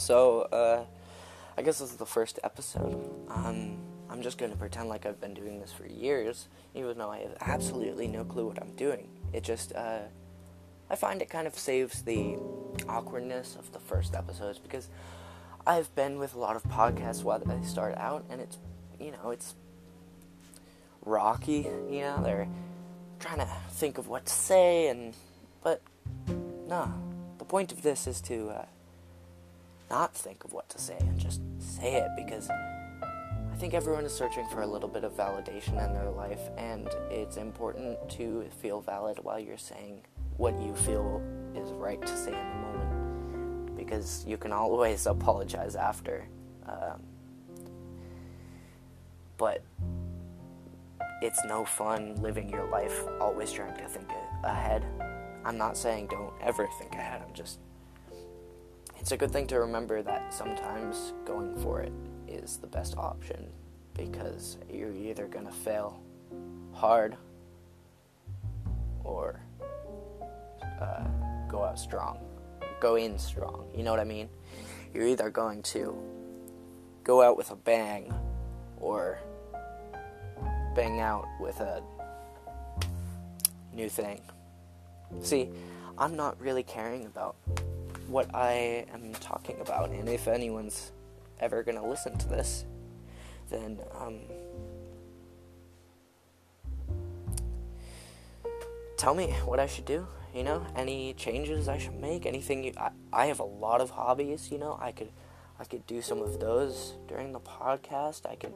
So, uh, I guess this is the first episode. Um, I'm just going to pretend like I've been doing this for years, even though I have absolutely no clue what I'm doing. It just, uh, I find it kind of saves the awkwardness of the first episodes because I've been with a lot of podcasts while they start out, and it's, you know, it's rocky, you know, they're trying to think of what to say, and, but, nah. the point of this is to, uh, not think of what to say and just say it because I think everyone is searching for a little bit of validation in their life, and it's important to feel valid while you're saying what you feel is right to say in the moment because you can always apologize after. Um, but it's no fun living your life always trying to think ahead. I'm not saying don't ever think ahead, I'm just it's a good thing to remember that sometimes going for it is the best option because you're either going to fail hard or uh, go out strong, go in strong. You know what I mean? You're either going to go out with a bang or bang out with a new thing. See, I'm not really caring about what I am talking about, and if anyone's ever gonna listen to this, then um, tell me what I should do. You know, any changes I should make, anything. You, I, I have a lot of hobbies. You know, I could I could do some of those during the podcast. I could.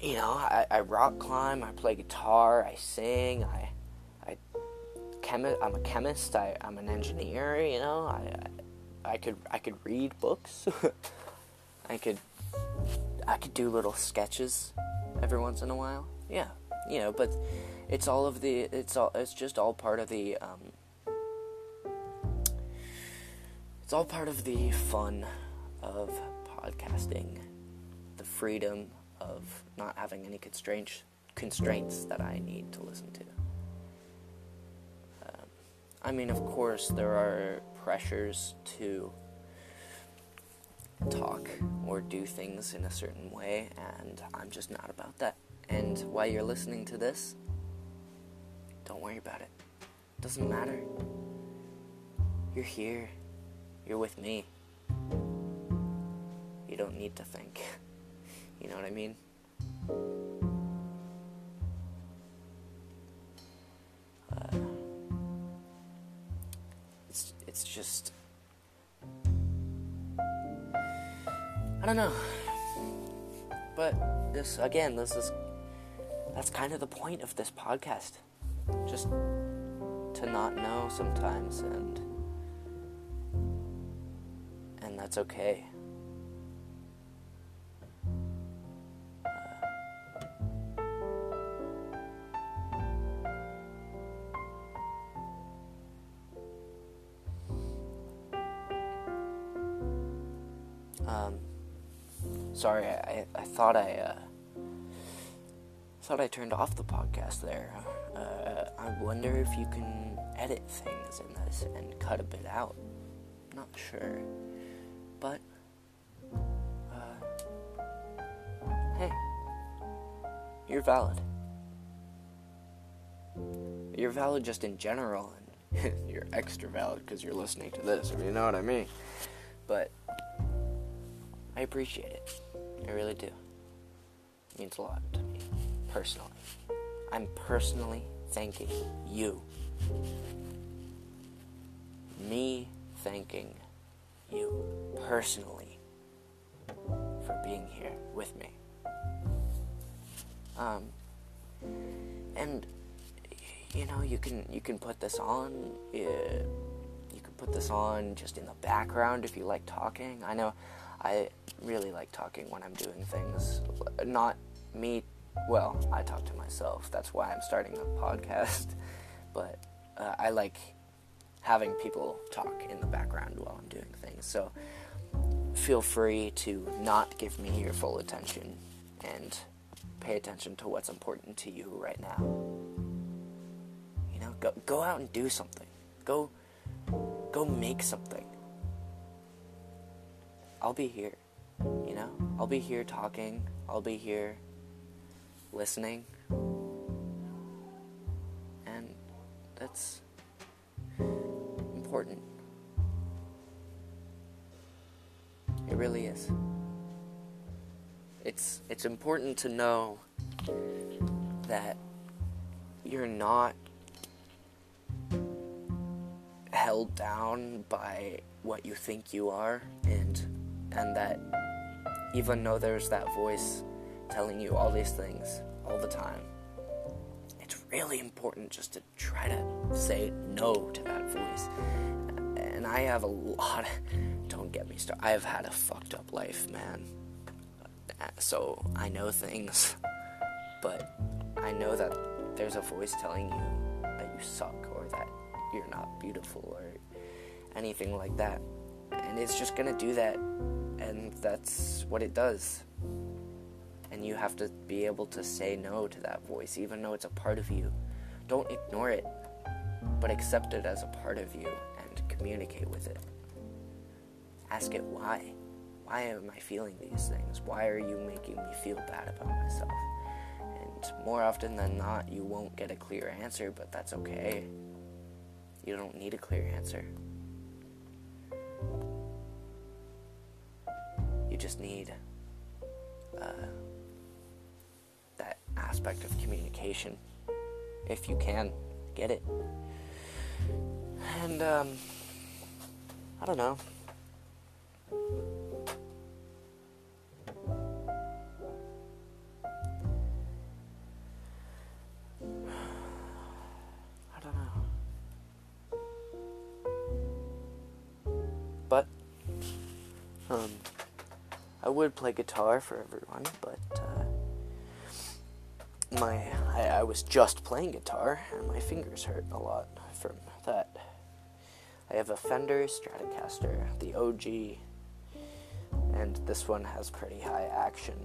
You know, I, I rock climb, I play guitar, I sing, I chemi- I'm a chemist. I, I'm an engineer. You know, I, I could I could read books. I could I could do little sketches every once in a while. Yeah, you know, but it's all of the it's all it's just all part of the um, it's all part of the fun of podcasting, the freedom of not having any constraints constraints that I need to listen to. I mean, of course, there are pressures to talk or do things in a certain way, and I'm just not about that. And while you're listening to this, don't worry about it. it doesn't matter. You're here. You're with me. You don't need to think. You know what I mean? It's just I don't know. But this again, this is that's kind of the point of this podcast. Just to not know sometimes and and that's okay. Thought I uh, thought I turned off the podcast there. Uh, I wonder if you can edit things in this and cut a bit out. Not sure, but uh, hey, you're valid. You're valid just in general, and you're extra valid because you're listening to this. If you know what I mean. But I appreciate it. I really do. Means a lot to me, personally. I'm personally thanking you. Me thanking you personally for being here with me. Um, and you know, you can you can put this on. You can put this on just in the background if you like talking. I know I really like talking when I'm doing things. Not me, well, I talk to myself. That's why I'm starting a podcast. But uh, I like having people talk in the background while I'm doing things. So feel free to not give me your full attention and pay attention to what's important to you right now. You know, go go out and do something. Go go make something. I'll be here. You know? I'll be here talking. I'll be here listening. And that's important. It really is. It's it's important to know that you're not held down by what you think you are and that even though there's that voice telling you all these things all the time it's really important just to try to say no to that voice and i have a lot don't get me started i've had a fucked up life man so i know things but i know that there's a voice telling you that you suck or that you're not beautiful or anything like that. And it's just gonna do that, and that's what it does. And you have to be able to say no to that voice, even though it's a part of you. Don't ignore it, but accept it as a part of you and communicate with it. Ask it why. Why am I feeling these things? Why are you making me feel bad about myself? And more often than not, you won't get a clear answer, but that's okay. You don't need a clear answer. You just need uh, that aspect of communication. If you can, get it. And, um, I don't know. I don't know. But um, I would play guitar for everyone, but uh, my I, I, was just playing guitar and my fingers hurt a lot from that. I have a Fender Stratocaster, the OG, and this one has pretty high action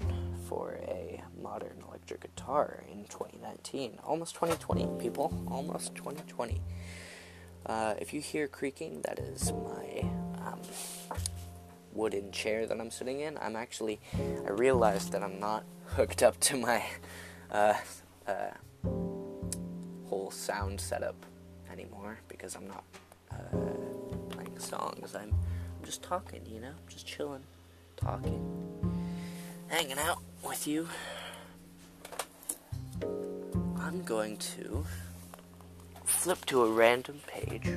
for a modern electric guitar in 2019, almost 2020, people, almost 2020. Uh, if you hear creaking, that is my um, wooden chair that I'm sitting in, I'm actually, I realized that I'm not hooked up to my uh, uh, whole sound setup anymore because I'm not uh, playing songs. I'm, I'm just talking, you know, just chilling, talking, hanging out with you. I'm going to flip to a random page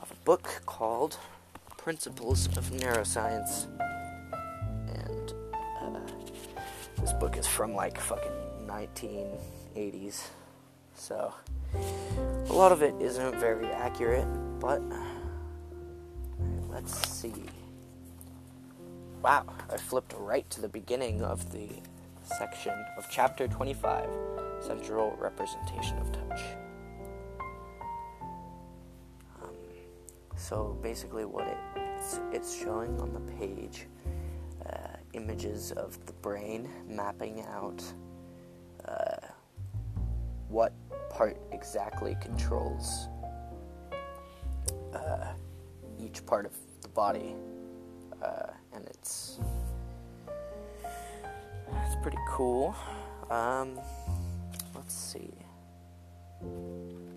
of a book called Principles of Neuroscience. And uh, this book is from like fucking 1980s. So a lot of it isn't very accurate, but let's see. Wow, I flipped right to the beginning of the section of chapter 25 Central Representation of Touch. So basically, what it, it's, it's showing on the page uh, images of the brain mapping out uh, what part exactly controls uh, each part of the body, uh, and it's it's pretty cool. Um, let's see.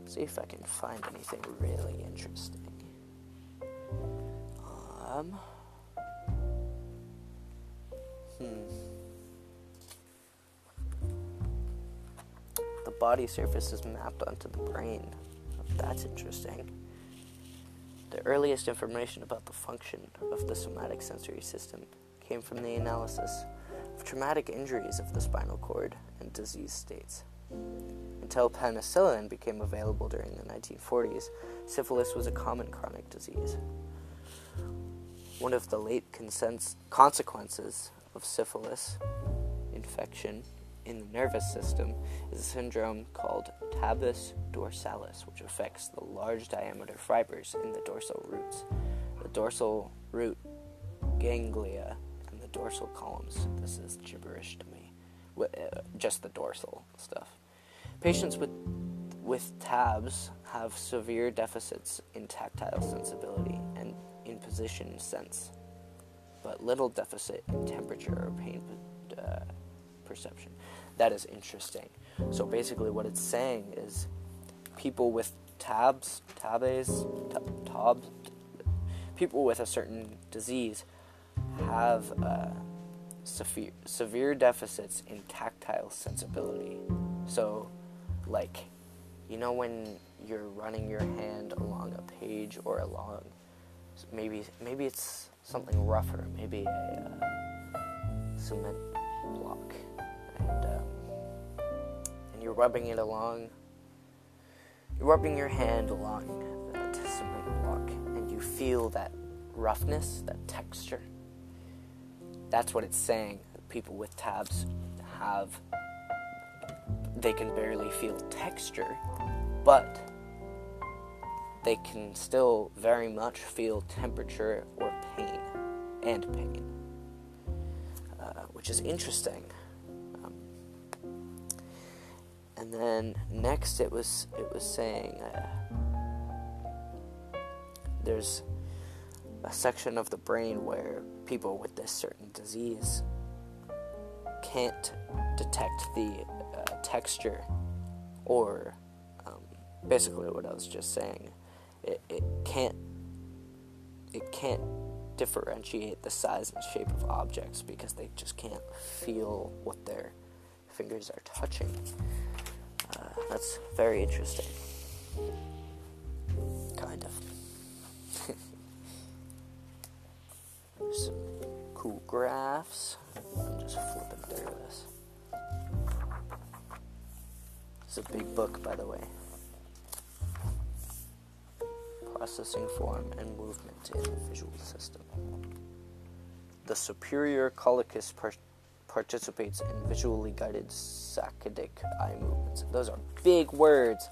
See if I can find anything really interesting. Um. Hmm. The body surface is mapped onto the brain. That's interesting. The earliest information about the function of the somatic sensory system came from the analysis of traumatic injuries of the spinal cord and disease states. Until penicillin became available during the 1940s, syphilis was a common chronic disease. One of the late consequences of syphilis infection in the nervous system is a syndrome called tabes dorsalis, which affects the large diameter fibers in the dorsal roots, the dorsal root ganglia, and the dorsal columns. This is gibberish to me. Uh, just the dorsal stuff. Patients with with TABS have severe deficits in tactile sensibility in position sense, but little deficit in temperature or pain uh, perception. That is interesting. So basically, what it's saying is people with tabs, tabes, tabs, people with a certain disease have uh, severe, severe deficits in tactile sensibility. So, like, you know, when you're running your hand along a page or along maybe maybe it's something rougher, maybe a uh, cement block, and um, and you're rubbing it along. You're rubbing your hand along that cement block, and you feel that roughness, that texture. That's what it's saying. People with tabs have. They can barely feel texture, but they can still very much feel temperature or pain and pain, uh, which is interesting. Um, and then next, it was it was saying uh, there's a section of the brain where people with this certain disease can't detect the uh, texture or um, basically what I was just saying can't it can't differentiate the size and shape of objects because they just can't feel what their fingers are touching. Uh, that's very interesting. Kind of. Some cool graphs. I'm just flipping through this. It's a big book, by the way processing form and movement in the visual system. The superior colliculus par- participates in visually guided saccadic eye movements. Those are big words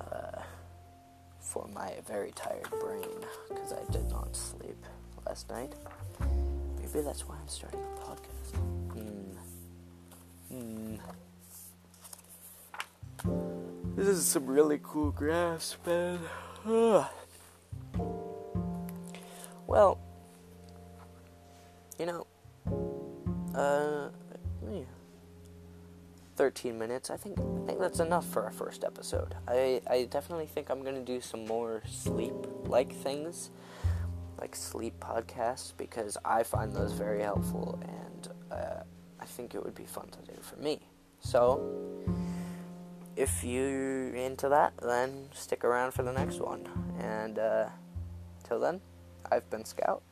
uh, for my very tired brain because I did not sleep last night. Maybe that's why I'm starting a podcast. Hmm. Hmm. This is some really cool graphs, man. Well, you know, uh, 13 minutes. I think I think that's enough for our first episode. I, I definitely think I'm gonna do some more sleep like things, like sleep podcasts, because I find those very helpful, and uh, I think it would be fun to do for me. So if you're into that, then stick around for the next one. And uh, till then, I've been Scout.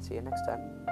See you next time.